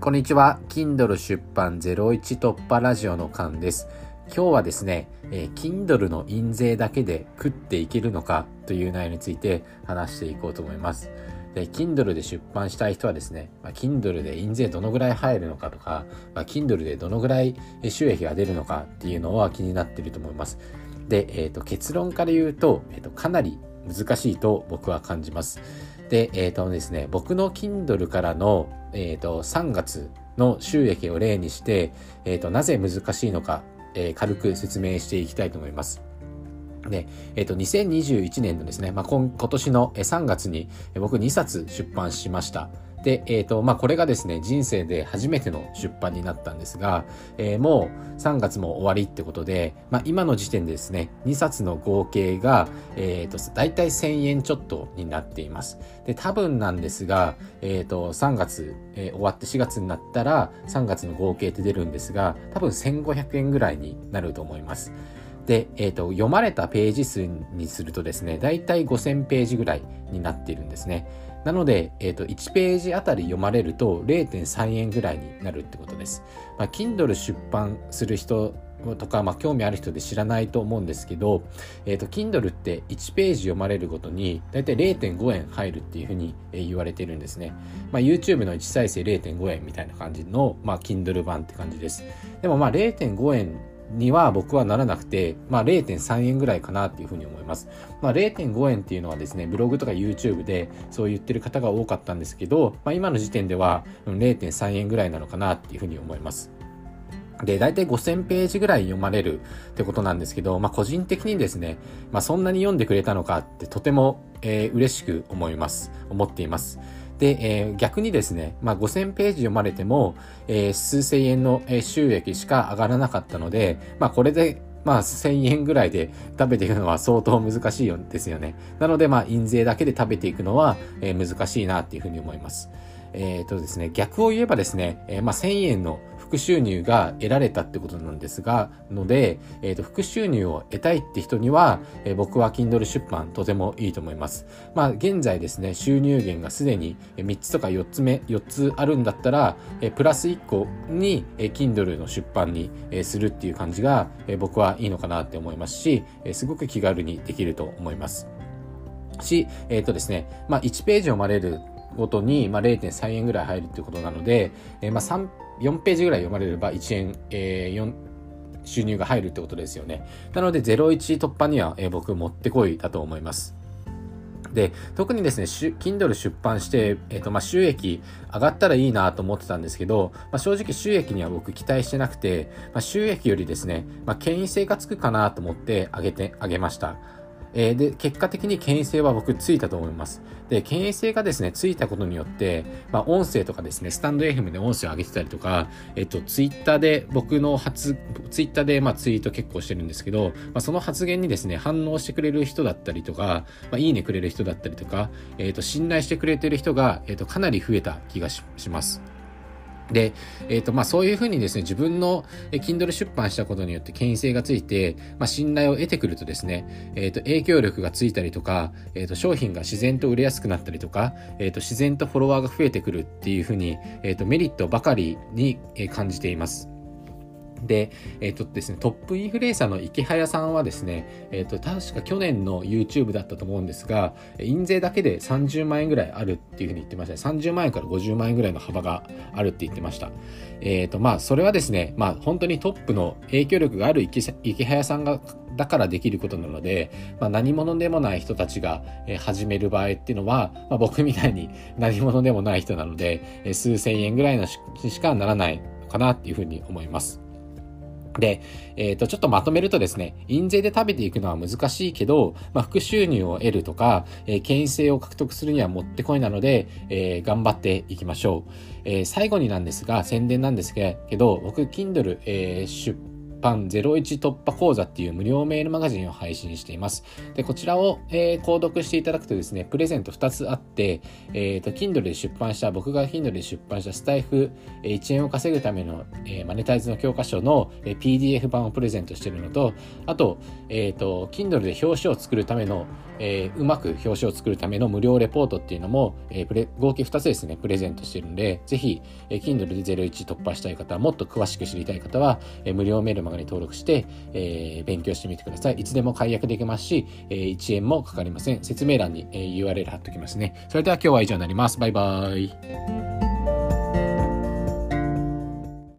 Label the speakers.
Speaker 1: こんにちは。Kindle 出版01突破ラジオのカンです。今日はですね、えー、Kindle の印税だけで食っていけるのかという内容について話していこうと思います。で、Kindle で出版したい人はですね、まあ、Kindle で印税どのぐらい入るのかとか、まあ、Kindle でどのぐらい収益が出るのかっていうのは気になっていると思います。で、えっ、ー、と、結論から言うと、えっ、ー、と、かなり難しいと僕は感じます。で、えっ、ー、とですね、僕の Kindle からの、えっ、と、3月の収益を例にして、えっ、と、なぜ難しいのか、え軽く説明していきたいと思います。で、えっ、と、2021年のですね、まあ、今年の3月に僕2冊出版しました。で、えっ、ー、と、まあ、これがですね、人生で初めての出版になったんですが、えー、もう3月も終わりってことで、まあ、今の時点でですね、2冊の合計が、えっ、ー、と、大体1000円ちょっとになっています。で、多分なんですが、えっ、と、3月、え、終わって4月になったら、3月の合計って出るんですが、多分1500円ぐらいになると思います。で、えっ、ー、と、読まれたページ数にするとですね、だいたい5000ページぐらいになっているんですね。なので、え、ー、と、1ページあたり読まれると0.3円ぐらいになるってことです。まあ、Kindle 出版する人とか、まあ、興味ある人で知らないと思うんですけど、えっ、ー、と、Kindle って1ページ読まれるごとに、だいたい0.5円入るっていうふうに言われてるんですね。まあ、YouTube の1再生0.5円みたいな感じの、まあ、Kindle 版って感じです。でも、まあ、0.5円には僕はならなくて、まあ0.3円ぐらいかなっていうふうに思います。まあ0.5円っていうのはですね、ブログとか YouTube でそう言ってる方が多かったんですけど、まあ今の時点では0.3円ぐらいなのかなっていうふうに思います。で、大体5000ページぐらい読まれるってことなんですけど、まあ個人的にですね、まあそんなに読んでくれたのかってとても、えー、嬉しく思います。思っています。で、えー、逆にですね、まあ、5000ページ読まれても、えー、数千円の収益しか上がらなかったので、まあ、これでまあ、1000円ぐらいで食べていくのは相当難しいですよね。なので、まあ、印税だけで食べていくのは、えー、難しいなっていうふうに思います。えっ、ー、とですね、逆を言えばですね、えー、まあ、1000円の副収入が得られたってことなんですが、ので、えっ、ー、と、副収入を得たいって人には、えー、僕は Kindle 出版とてもいいと思います。まあ、現在ですね、収入源がすでに3つとか4つ目、4つあるんだったら、えプラス1個に、え Kindle の出版に、えするっていう感じが、え僕はいいのかなって思いますし、えすごく気軽にできると思います。し、えっ、ー、とですね、まあ、1ページ読まれるごとに、まあ、0.3円ぐらい入るっていうことなので、えー、まあ、3 4ページぐらい読まれれば1円、えー、4収入が入るってことですよね。なので01突破には、えー、僕もってこいだと思います。で、特にですね、Kindle 出版して、えっ、ー、と、まあ、収益上がったらいいなと思ってたんですけど、まあ、正直収益には僕期待してなくて、まあ、収益よりですね、まあ、権威性がつくかなと思って上げて、上げました。えー、で、結果的に権威性は僕ついたと思います。で、権威性がですね、ついたことによって、まあ、音声とかですね、スタンド FM で音声を上げてたりとか、えっと、ツイッターで僕の発、ツイッターでまあツイート結構してるんですけど、まあ、その発言にですね、反応してくれる人だったりとか、まあ、いいねくれる人だったりとか、えっと、信頼してくれてる人が、えっと、かなり増えた気がします。で、えっ、ー、と、まあ、そういうふうにですね、自分の Kindle 出版したことによって権威性がついて、まあ、信頼を得てくるとですね、えっ、ー、と、影響力がついたりとか、えっ、ー、と、商品が自然と売れやすくなったりとか、えっ、と、自然とフォロワーが増えてくるっていうふうに、えっ、と、メリットばかりに感じています。で、えっ、ー、とですね、トップインフルエンサーの池早さんはですね、えっ、ー、と、確か去年の YouTube だったと思うんですが、印税だけで30万円ぐらいあるっていうふうに言ってましたね。30万円から50万円ぐらいの幅があるって言ってました。えっ、ー、と、まあ、それはですね、まあ、本当にトップの影響力がある池池早さんがだからできることなので、まあ、何者でもない人たちが、始める場合っていうのは、まあ、僕みたいに何者でもない人なので、数千円ぐらいのしかならないかなっていうふうに思います。で、えっ、ー、と、ちょっとまとめるとですね、印税で食べていくのは難しいけど、まあ、副収入を得るとか、えー、権威性を獲得するにはもってこいなので、えー、頑張っていきましょう。えー、最後になんですが、宣伝なんですけど、僕、Kindle、えー、出版01突破講座っていう無料メールマガジンを配信しています。で、こちらを、えー、購読していただくとですね、プレゼント2つあって、えっ、ー、と、Kindle で出版した、僕が Kindle で出版したスタイフ、えー、1円を稼ぐための、えー、マネタイズの教科書の、えー、PDF 版をプレゼントしているのと、あと、えっ、ー、と、Kindle で表紙を作るための、えー、うまく表紙を作るための無料レポートっていうのも、えー、プレ合計2つですね、プレゼントしてるんで、ぜひ、えー、Kindle で01突破したい方、もっと詳しく知りたい方は、えー、無料メールマガに登録して、えー、勉強してみてください。いつでも解約できますし、えー、1円もかかりません。説明欄に、えー、URL 貼っておきますね。それでは今日は以上になります。バイバーイ。